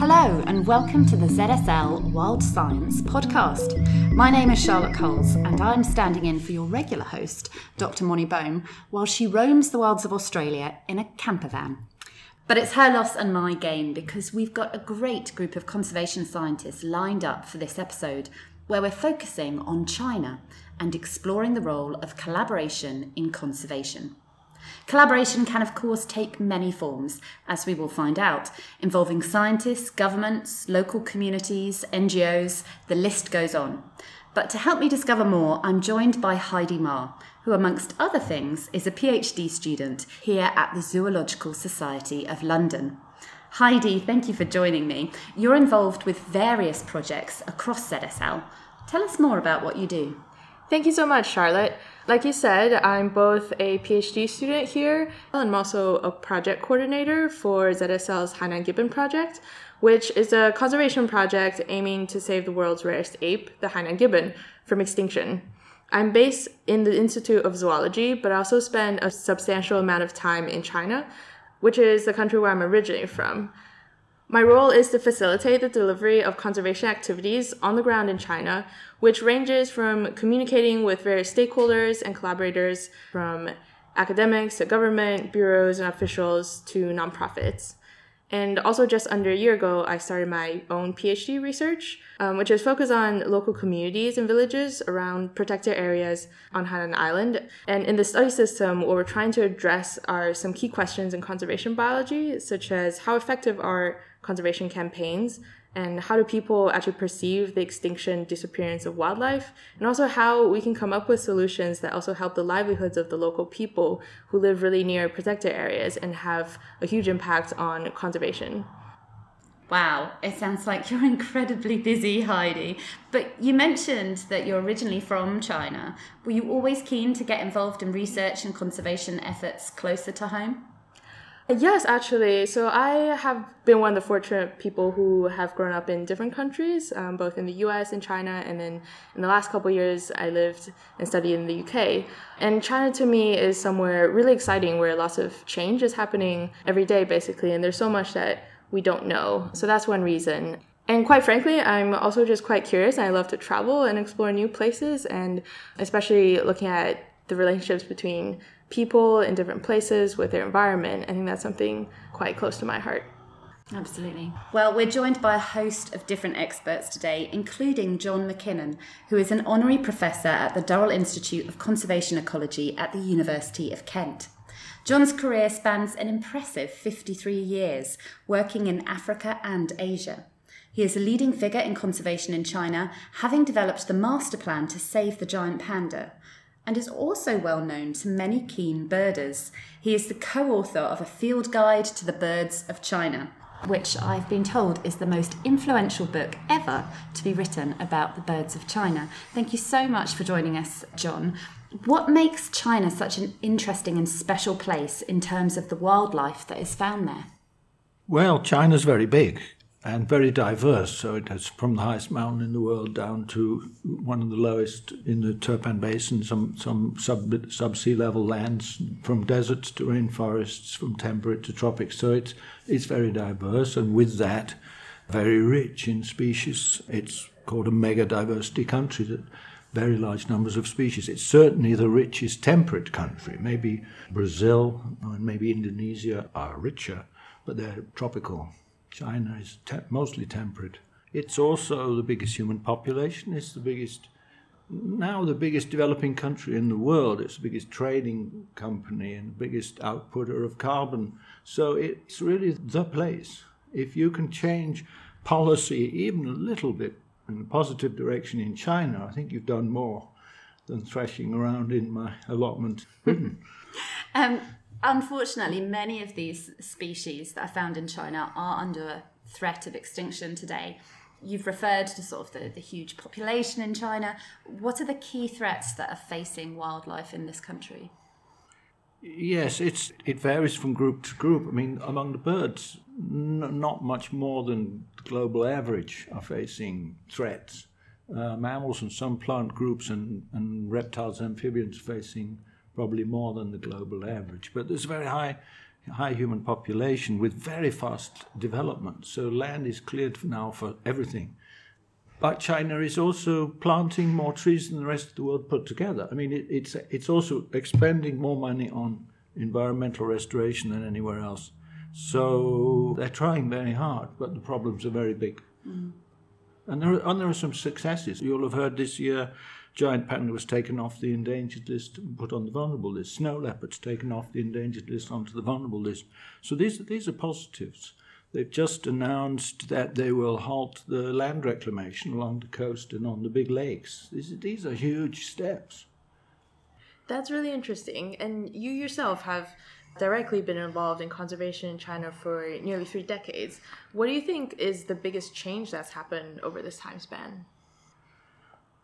Hello, and welcome to the ZSL Wild Science podcast. My name is Charlotte Coles, and I'm standing in for your regular host, Dr. Moni Bohm, while she roams the wilds of Australia in a camper van. But it's her loss and my gain because we've got a great group of conservation scientists lined up for this episode where we're focusing on China and exploring the role of collaboration in conservation. Collaboration can, of course, take many forms, as we will find out, involving scientists, governments, local communities, NGOs, the list goes on. But to help me discover more, I'm joined by Heidi Ma, who, amongst other things, is a PhD student here at the Zoological Society of London. Heidi, thank you for joining me. You're involved with various projects across ZSL. Tell us more about what you do. Thank you so much, Charlotte. Like you said, I'm both a PhD student here and I'm also a project coordinator for ZSL's Hainan Gibbon project, which is a conservation project aiming to save the world's rarest ape, the Hainan gibbon, from extinction. I'm based in the Institute of Zoology, but I also spend a substantial amount of time in China, which is the country where I'm originally from. My role is to facilitate the delivery of conservation activities on the ground in China, which ranges from communicating with various stakeholders and collaborators from academics to government, bureaus, and officials to nonprofits. And also, just under a year ago, I started my own PhD research, um, which is focused on local communities and villages around protected areas on Hainan Island. And in the study system, what we're trying to address are some key questions in conservation biology, such as how effective are conservation campaigns and how do people actually perceive the extinction disappearance of wildlife and also how we can come up with solutions that also help the livelihoods of the local people who live really near protected areas and have a huge impact on conservation Wow, it sounds like you're incredibly busy, Heidi. But you mentioned that you're originally from China. Were you always keen to get involved in research and conservation efforts closer to home? Yes, actually. So I have been one of the fortunate people who have grown up in different countries, um, both in the US and China. And then in the last couple years, I lived and studied in the UK. And China to me is somewhere really exciting where lots of change is happening every day, basically. And there's so much that we don't know. So that's one reason. And quite frankly, I'm also just quite curious. I love to travel and explore new places, and especially looking at the relationships between people in different places with their environment. I think that's something quite close to my heart. Absolutely. Well, we're joined by a host of different experts today, including John MacKinnon, who is an honorary professor at the Durrell Institute of Conservation Ecology at the University of Kent. John's career spans an impressive 53 years, working in Africa and Asia. He is a leading figure in conservation in China, having developed the master plan to save the giant panda, and is also well known to many keen birders. He is the co author of a field guide to the birds of China, which I've been told is the most influential book ever to be written about the birds of China. Thank you so much for joining us, John. What makes China such an interesting and special place in terms of the wildlife that is found there? Well, China's very big and very diverse. So it has from the highest mountain in the world down to one of the lowest in the Turpan Basin, some some sub sub sea level lands, from deserts to rainforests, from temperate to tropics. So it's it's very diverse, and with that, very rich in species. It's called a mega diversity country that very large numbers of species. It's certainly the richest temperate country. Maybe Brazil and maybe Indonesia are richer, but they're tropical. China is te- mostly temperate. It's also the biggest human population. It's the biggest, now the biggest developing country in the world. It's the biggest trading company and the biggest outputter of carbon. So it's really the place. If you can change policy even a little bit in a positive direction in China, I think you've done more than thrashing around in my allotment. um, unfortunately, many of these species that are found in China are under threat of extinction today. You've referred to sort of the, the huge population in China. What are the key threats that are facing wildlife in this country? Yes, it's it varies from group to group. I mean, among the birds, n- not much more than the global average are facing threats. Uh, mammals and some plant groups and, and reptiles, amphibians facing probably more than the global average. But there's a very high high human population with very fast development. So land is cleared now for everything. But China is also planting more trees than the rest of the world put together. I mean, it, it's it's also expending more money on environmental restoration than anywhere else. So they're trying very hard, but the problems are very big. Mm. And, there are, and there are some successes. You'll have heard this year giant panda was taken off the endangered list and put on the vulnerable list. Snow leopards taken off the endangered list onto the vulnerable list. So these, these are positives. They've just announced that they will halt the land reclamation along the coast and on the big lakes. These, these are huge steps. That's really interesting. And you yourself have directly been involved in conservation in China for nearly three decades. What do you think is the biggest change that's happened over this time span?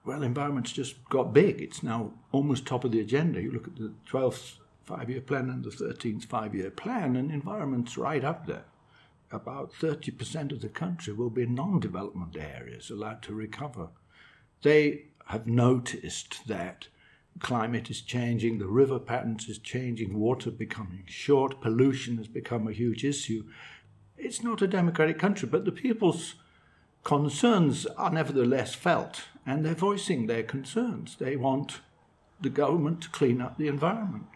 Well, environment's just got big. It's now almost top of the agenda. You look at the 12th five year plan and the 13th five year plan, and environment's right up there about 30% of the country will be non development areas allowed to recover. They have noticed that climate is changing, the river patterns is changing, water becoming short, pollution has become a huge issue. It's not a democratic country, but the people's concerns are nevertheless felt, and they're voicing their concerns. They want the government to clean up the environment.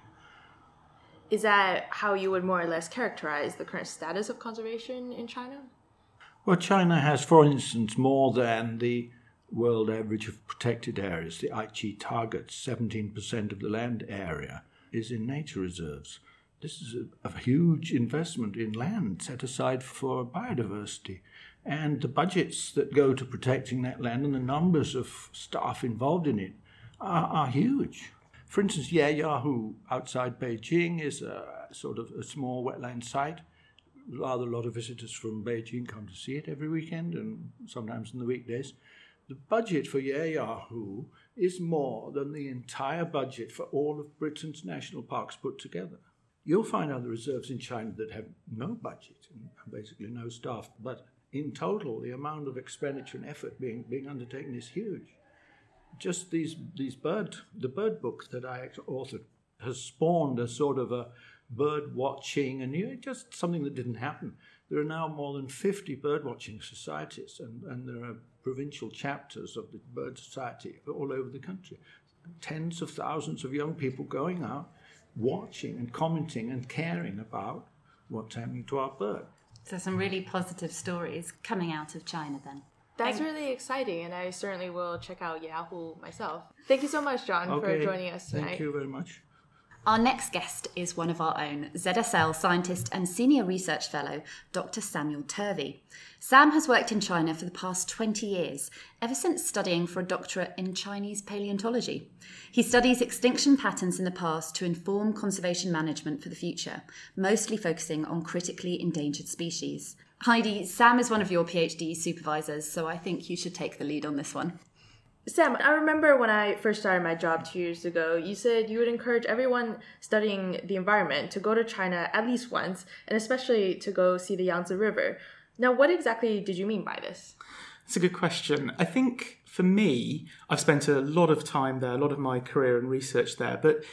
Is that how you would more or less characterize the current status of conservation in China? Well, China has, for instance, more than the world average of protected areas. The Aichi targets 17% of the land area is in nature reserves. This is a, a, huge investment in land set aside for biodiversity. And the budgets that go to protecting that land and the numbers of staff involved in it are, are huge. For instance, Yeyahu outside Beijing is a sort of a small wetland site. Rather, a lot of visitors from Beijing come to see it every weekend and sometimes in the weekdays. The budget for Yeyahu is more than the entire budget for all of Britain's national parks put together. You'll find other reserves in China that have no budget and basically no staff, but in total, the amount of expenditure and effort being, being undertaken is huge just these these bird the bird book that I authored has spawned a sort of a bird watching and you know, just something that didn't happen. There are now more than 50 bird watching societies and, and there are provincial chapters of the bird society all over the country. Tens of thousands of young people going out, watching and commenting and caring about what's happening to our bird. So some really positive stories coming out of China then. That's really exciting, and I certainly will check out Yeyahu myself. Thank you so much, John, okay. for joining us tonight. Thank you very much. Our next guest is one of our own, ZSL scientist and senior research fellow, Dr. Samuel Turvey. Sam has worked in China for the past 20 years, ever since studying for a doctorate in Chinese paleontology. He studies extinction patterns in the past to inform conservation management for the future, mostly focusing on critically endangered species. Heidi, Sam is one of your PhD supervisors, so I think you should take the lead on this one. Sam, I remember when I first started my job two years ago, you said you would encourage everyone studying the environment to go to China at least once, and especially to go see the Yangtze River. Now, what exactly did you mean by this? It's a good question. I think for me, I've spent a lot of time there, a lot of my career and research there, but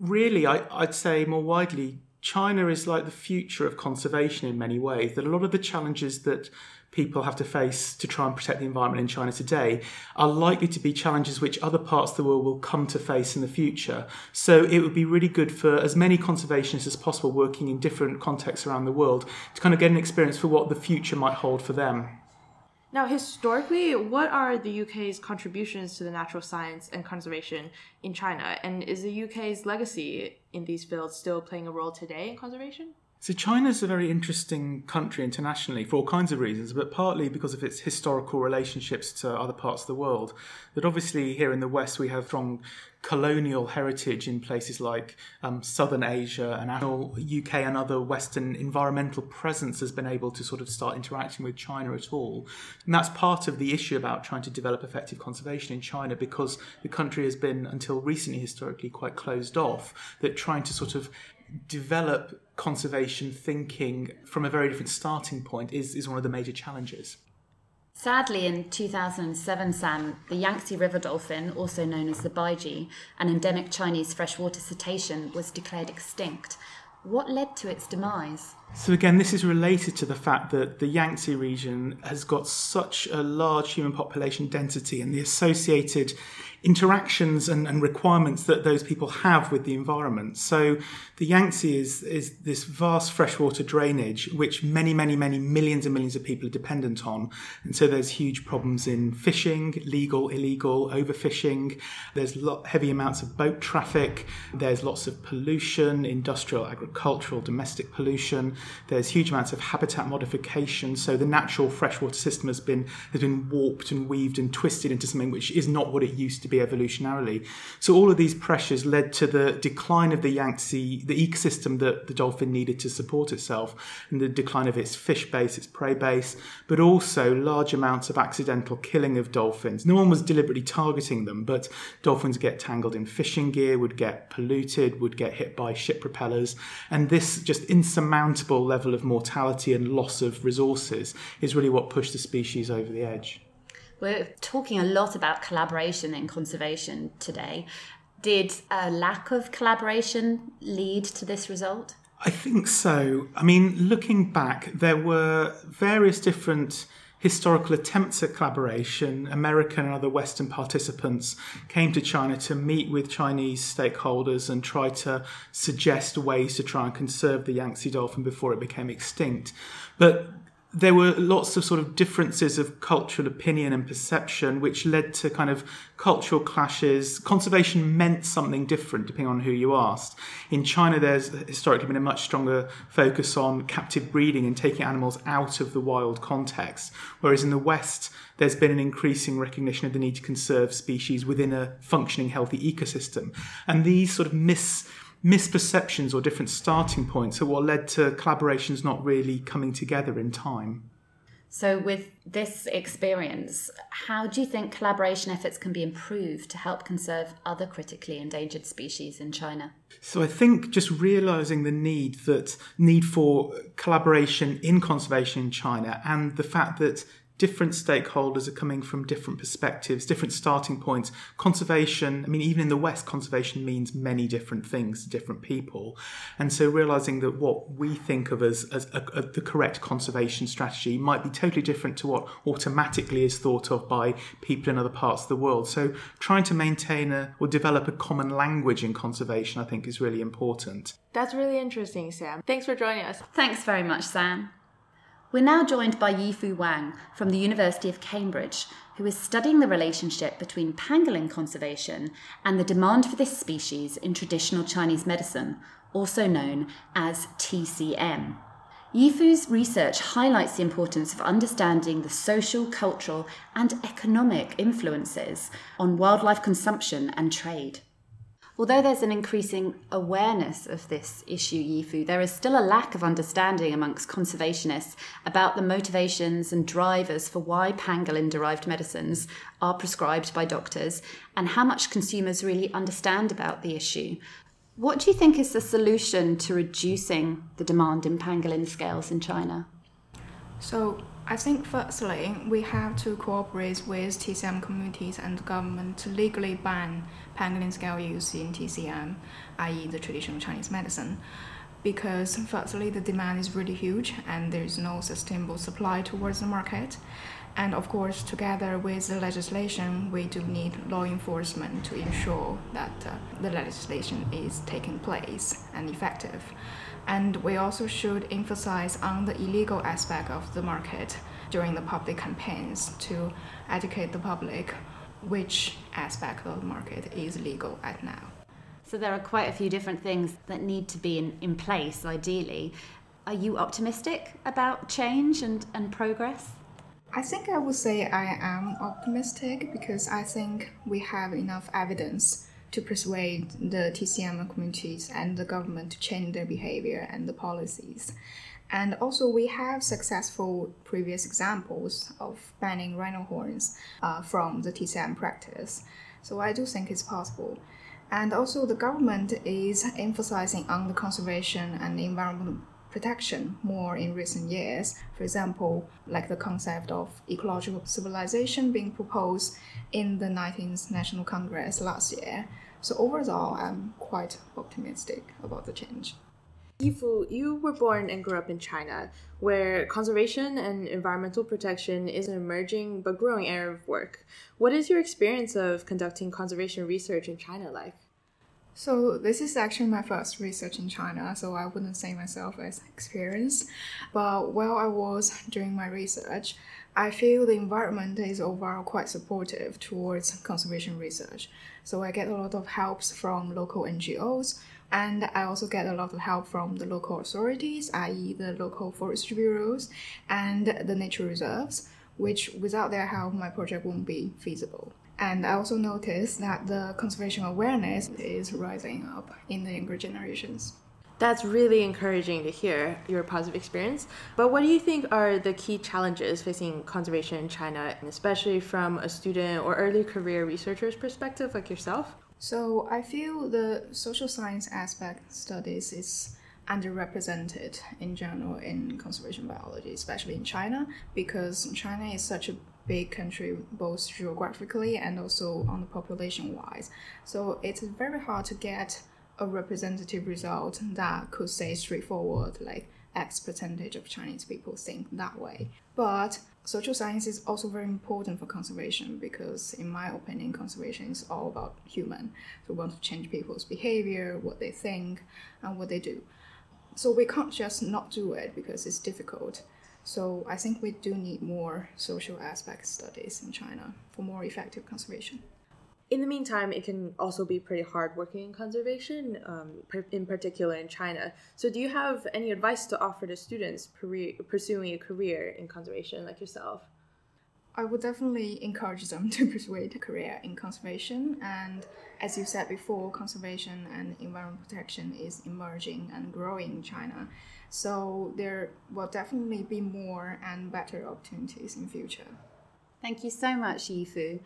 really, I, I'd say more widely, China is like the future of conservation in many ways. That a lot of the challenges that people have to face to try and protect the environment in China today are likely to be challenges which other parts of the world will come to face in the future. So it would be really good for as many conservationists as possible working in different contexts around the world to kind of get an experience for what the future might hold for them. Now, historically, what are the UK's contributions to the natural science and conservation in China? And is the UK's legacy in these fields still playing a role today in conservation? So China's a very interesting country internationally for all kinds of reasons, but partly because of its historical relationships to other parts of the world. That obviously here in the West we have strong colonial heritage in places like um, southern Asia and UK and other Western environmental presence has been able to sort of start interacting with China at all. And that's part of the issue about trying to develop effective conservation in China because the country has been, until recently, historically quite closed off. That trying to sort of develop conservation thinking from a very different starting point is, is one of the major challenges. Sadly, in 2007, Sam, the Yangtze River dolphin, also known as the baiji, an endemic Chinese freshwater cetacean, was declared extinct. What led to its demise? So, again, this is related to the fact that the Yangtze region has got such a large human population density and the associated interactions and, and, requirements that those people have with the environment. So the Yangtze is, is this vast freshwater drainage, which many, many, many millions and millions of people are dependent on. And so there's huge problems in fishing, legal, illegal, overfishing. There's lot, heavy amounts of boat traffic. There's lots of pollution, industrial, agricultural, domestic pollution. There's huge amounts of habitat modification. So the natural freshwater system has been, has been warped and weaved and twisted into something which is not what it used to be evolutionarily. So all of these pressures led to the decline of the Yangtze, the ecosystem that the dolphin needed to support itself, and the decline of its fish base, its prey base, but also large amounts of accidental killing of dolphins. No one was deliberately targeting them, but dolphins get tangled in fishing gear, would get polluted, would get hit by ship propellers, and this just insurmountable level of mortality and loss of resources is really what pushed the species over the edge. We're talking a lot about collaboration in conservation today. Did a lack of collaboration lead to this result? I think so. I mean, looking back, there were various different historical attempts at collaboration. American and other Western participants came to China to meet with Chinese stakeholders and try to suggest ways to try and conserve the Yangtze dolphin before it became extinct. But there were lots of sort of differences of cultural opinion and perception, which led to kind of cultural clashes. Conservation meant something different depending on who you asked. In China, there's historically been a much stronger focus on captive breeding and taking animals out of the wild context, whereas in the West, there's been an increasing recognition of the need to conserve species within a functioning, healthy ecosystem. And these sort of mis misperceptions or different starting points are what led to collaborations not really coming together in time. So, with this experience, how do you think collaboration efforts can be improved to help conserve other critically endangered species in China? So, I think just realizing the need that need for collaboration in conservation in China and the fact that different stakeholders are coming from different perspectives, different starting points. Conservation, I mean, even in the West, conservation means many different things to different people. And so realizing that what we think of as, as a, a, the correct conservation strategy might be totally different to what automatically is thought of by people in other parts of the world. So trying to maintain a, or develop a common language in conservation, I think, is really important. That's really interesting, Sam. Thanks for joining us. Thanks very much, Sam. We're now joined by Yifu Wang from the University of Cambridge, who is studying the relationship between pangolin conservation and the demand for this species in traditional Chinese medicine, also known as TCM. Yifu's research highlights the importance of understanding the social, cultural, and economic influences on wildlife consumption and trade. Although there's an increasing awareness of this issue, Yifu, there is still a lack of understanding amongst conservationists about the motivations and drivers for why pangolin derived medicines are prescribed by doctors and how much consumers really understand about the issue. What do you think is the solution to reducing the demand in pangolin scales in China? So, I think firstly, we have to cooperate with TCM communities and government to legally ban pangolin scale use in TCM, i.e., the traditional Chinese medicine. Because firstly, the demand is really huge and there is no sustainable supply towards the market. And of course, together with the legislation, we do need law enforcement to ensure that uh, the legislation is taking place and effective. And we also should emphasize on the illegal aspect of the market during the public campaigns to educate the public which aspect of the market is legal at now. So there are quite a few different things that need to be in, in place, ideally. Are you optimistic about change and, and progress? I think I would say I am optimistic because I think we have enough evidence to persuade the TCM communities and the government to change their behavior and the policies. And also, we have successful previous examples of banning rhino horns uh, from the TCM practice. So I do think it's possible. And also, the government is emphasizing on the conservation and environmental protection more in recent years. For example, like the concept of ecological civilization being proposed in the 19th National Congress last year. So overall, I'm quite optimistic about the change. Yifu, you were born and grew up in China, where conservation and environmental protection is an emerging but growing area of work. What is your experience of conducting conservation research in China like? So this is actually my first research in China, so I wouldn't say myself as experienced. But while I was doing my research, I feel the environment is overall quite supportive towards conservation research. So I get a lot of helps from local NGOs, and I also get a lot of help from the local authorities, i.e., the local forestry bureaus and the nature reserves, which without their help, my project won't be feasible. And I also noticed that the conservation awareness is rising up in the younger generations. That's really encouraging to hear your positive experience. But what do you think are the key challenges facing conservation in China, and especially from a student or early career researcher's perspective like yourself? So I feel the social science aspect studies is underrepresented in general in conservation biology, especially in China, because China is such a big country both geographically and also on the population wise. So it's very hard to get a representative result that could say straightforward like X percentage of Chinese people think that way. But social science is also very important for conservation because, in my opinion, conservation is all about human. So we want to change people's behavior, what they think, and what they do. So we can't just not do it because it's difficult. So I think we do need more social aspect studies in China for more effective conservation. In the meantime, it can also be pretty hard working in conservation, um, in particular in China. So, do you have any advice to offer to students pursuing a career in conservation like yourself? I would definitely encourage them to pursue a career in conservation. And as you said before, conservation and environment protection is emerging and growing in China. So there will definitely be more and better opportunities in future. Thank you so much, Yifu.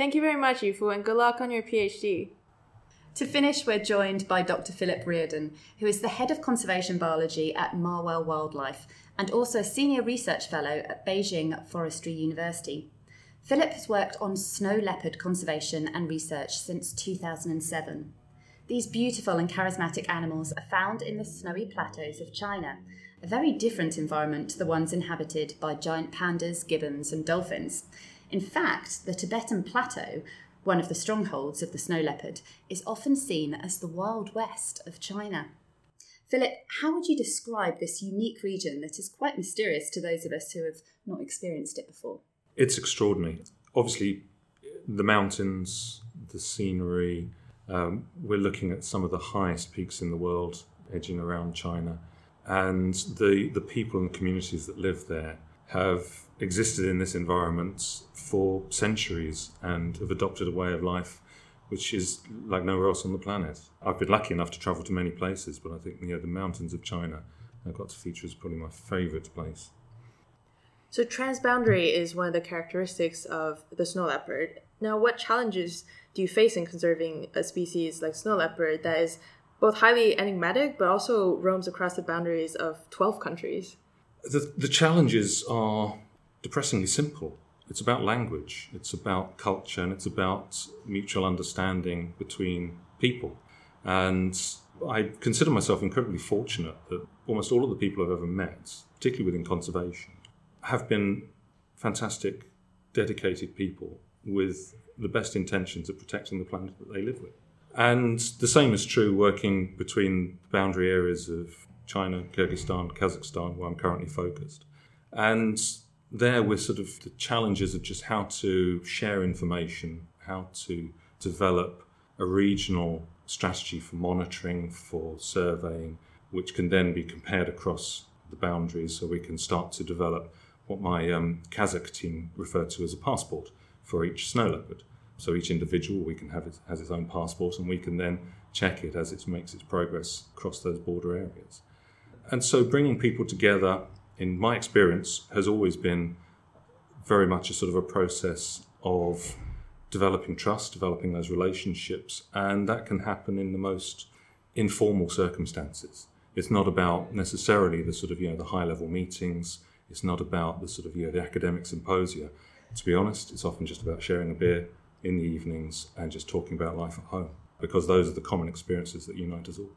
Thank you very much, Yifu, and good luck on your PhD. To finish, we're joined by Dr. Philip Riordan, who is the head of conservation biology at Marwell Wildlife and also a senior research fellow at Beijing Forestry University. Philip has worked on snow leopard conservation and research since 2007. These beautiful and charismatic animals are found in the snowy plateaus of China, a very different environment to the ones inhabited by giant pandas, gibbons, and dolphins. In fact, the Tibetan Plateau, one of the strongholds of the snow leopard, is often seen as the Wild West of China. Philip, how would you describe this unique region that is quite mysterious to those of us who have not experienced it before? It's extraordinary. Obviously, the mountains, the scenery, um, we're looking at some of the highest peaks in the world, edging around China, and the the people and communities that live there have existed in this environment for centuries and have adopted a way of life which is like nowhere else on the planet. I've been lucky enough to travel to many places, but I think you know, the mountains of China I've got to feature as probably my favourite place. So transboundary is one of the characteristics of the snow leopard. Now, what challenges do you face in conserving a species like snow leopard that is both highly enigmatic but also roams across the boundaries of 12 countries? The, the challenges are depressingly simple. It's about language, it's about culture, and it's about mutual understanding between people. And I consider myself incredibly fortunate that almost all of the people I've ever met, particularly within conservation, have been fantastic, dedicated people with the best intentions of protecting the planet that they live with. And the same is true working between boundary areas of China, Kyrgyzstan, Kazakhstan, where I'm currently focused. And there we're sort of the challenges of just how to share information, how to develop a regional strategy for monitoring, for surveying, which can then be compared across the boundaries so we can start to develop what my um, Kazakh team referred to as a passport for each snow leopard. So each individual we can have it, has its own passport, and we can then check it as it makes its progress across those border areas. And so bringing people together, in my experience, has always been very much a sort of a process of developing trust, developing those relationships, and that can happen in the most informal circumstances. It's not about necessarily the sort of you know the high level meetings. It's not about the sort of you know the academic symposia. To be honest, it's often just about sharing a beer in the evenings and just talking about life at home because those are the common experiences that unite us all.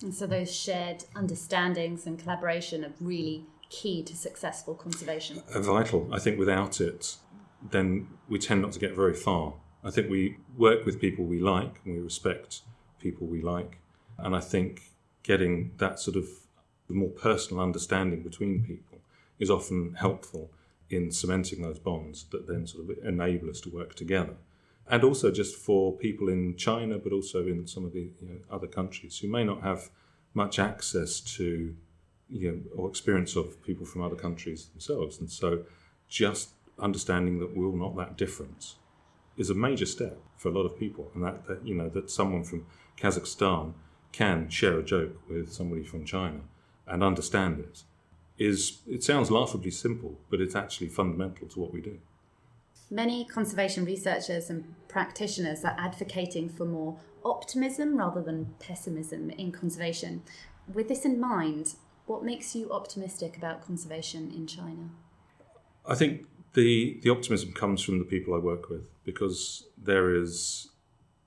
And so those shared understandings and collaboration are really key to successful conservation. Vital. I think without it, then we tend not to get very far. I think we work with people we like and we respect people we like. And I think getting that sort of more personal understanding between people is often helpful in cementing those bonds that then sort of enable us to work together. And also just for people in China, but also in some of the you know, other countries who may not have much access to you know, or experience of people from other countries themselves. And so just understanding that we're not that different is a major step for a lot of people. And that, that you know, that someone from Kazakhstan can share a joke with somebody from China and understand it is it sounds laughably simple, but it's actually fundamental to what we do. Many conservation researchers and practitioners are advocating for more optimism rather than pessimism in conservation. With this in mind, what makes you optimistic about conservation in China? I think the the optimism comes from the people I work with because there is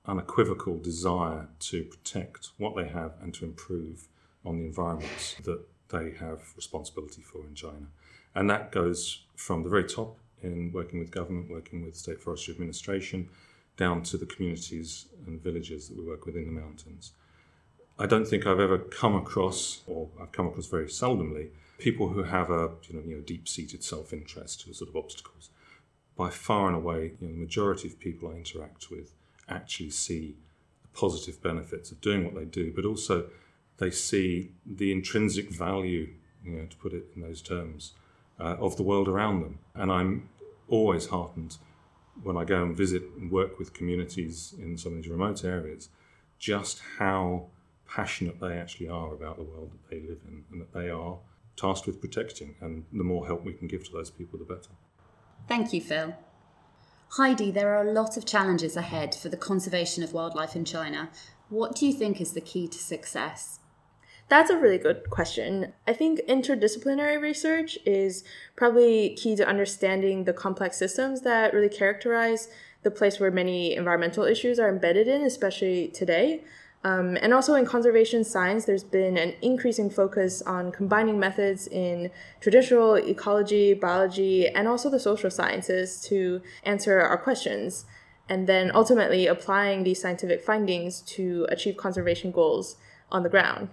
unequivocal desire to protect what they have and to improve on the environments that they have responsibility for in China. And that goes from the very top in working with government, working with state forestry administration, down to the communities and villages that we work with in the mountains. I don't think I've ever come across, or I've come across very seldomly, people who have a you know, you know deep-seated self-interest are sort of obstacles. By far and away, you know, the majority of people I interact with actually see the positive benefits of doing what they do, but also they see the intrinsic value, you know, to put it in those terms, uh, of the world around them. And I'm always heartened when I go and visit and work with communities in some of these remote areas, just how passionate they actually are about the world that they live in and that they are tasked with protecting. And the more help we can give to those people, the better. Thank you, Phil. Heidi, there are a lot of challenges ahead for the conservation of wildlife in China. What do you think is the key to success? That's a really good question. I think interdisciplinary research is probably key to understanding the complex systems that really characterize the place where many environmental issues are embedded in, especially today. Um, and also in conservation science, there's been an increasing focus on combining methods in traditional ecology, biology, and also the social sciences to answer our questions, and then ultimately applying these scientific findings to achieve conservation goals on the ground.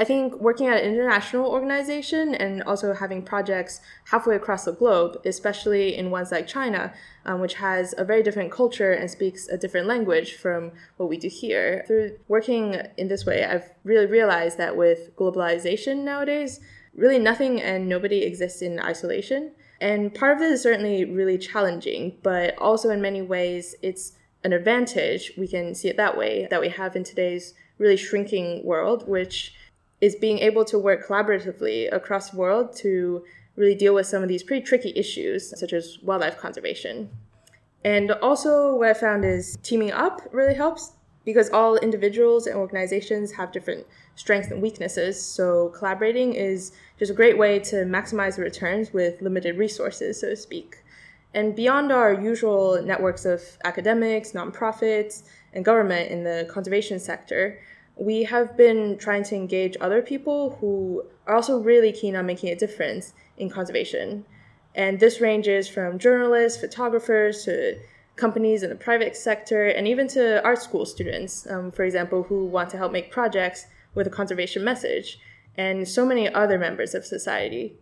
I think working at an international organization and also having projects halfway across the globe, especially in ones like China, um, which has a very different culture and speaks a different language from what we do here. Through working in this way, I've really realized that with globalization nowadays, really nothing and nobody exists in isolation. And part of this is certainly really challenging, but also in many ways, it's an advantage. We can see it that way that we have in today's really shrinking world, which is being able to work collaboratively across the world to really deal with some of these pretty tricky issues, such as wildlife conservation. And also, what I found is teaming up really helps because all individuals and organizations have different strengths and weaknesses. So, collaborating is just a great way to maximize the returns with limited resources, so to speak. And beyond our usual networks of academics, nonprofits, and government in the conservation sector, we have been trying to engage other people who are also really keen on making a difference in conservation. And this ranges from journalists, photographers, to companies in the private sector, and even to art school students, um, for example, who want to help make projects with a conservation message, and so many other members of society.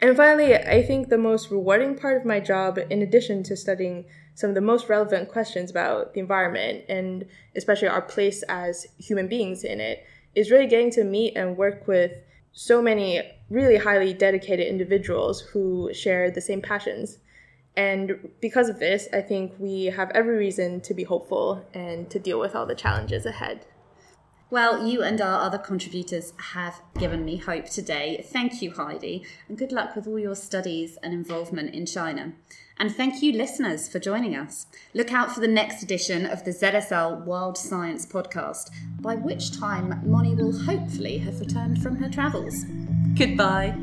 And finally, I think the most rewarding part of my job, in addition to studying some of the most relevant questions about the environment and especially our place as human beings in it, is really getting to meet and work with so many really highly dedicated individuals who share the same passions. And because of this, I think we have every reason to be hopeful and to deal with all the challenges ahead. Well, you and our other contributors have given me hope today. Thank you, Heidi, and good luck with all your studies and involvement in China. And thank you, listeners, for joining us. Look out for the next edition of the ZSL Wild Science podcast, by which time Moni will hopefully have returned from her travels. Goodbye.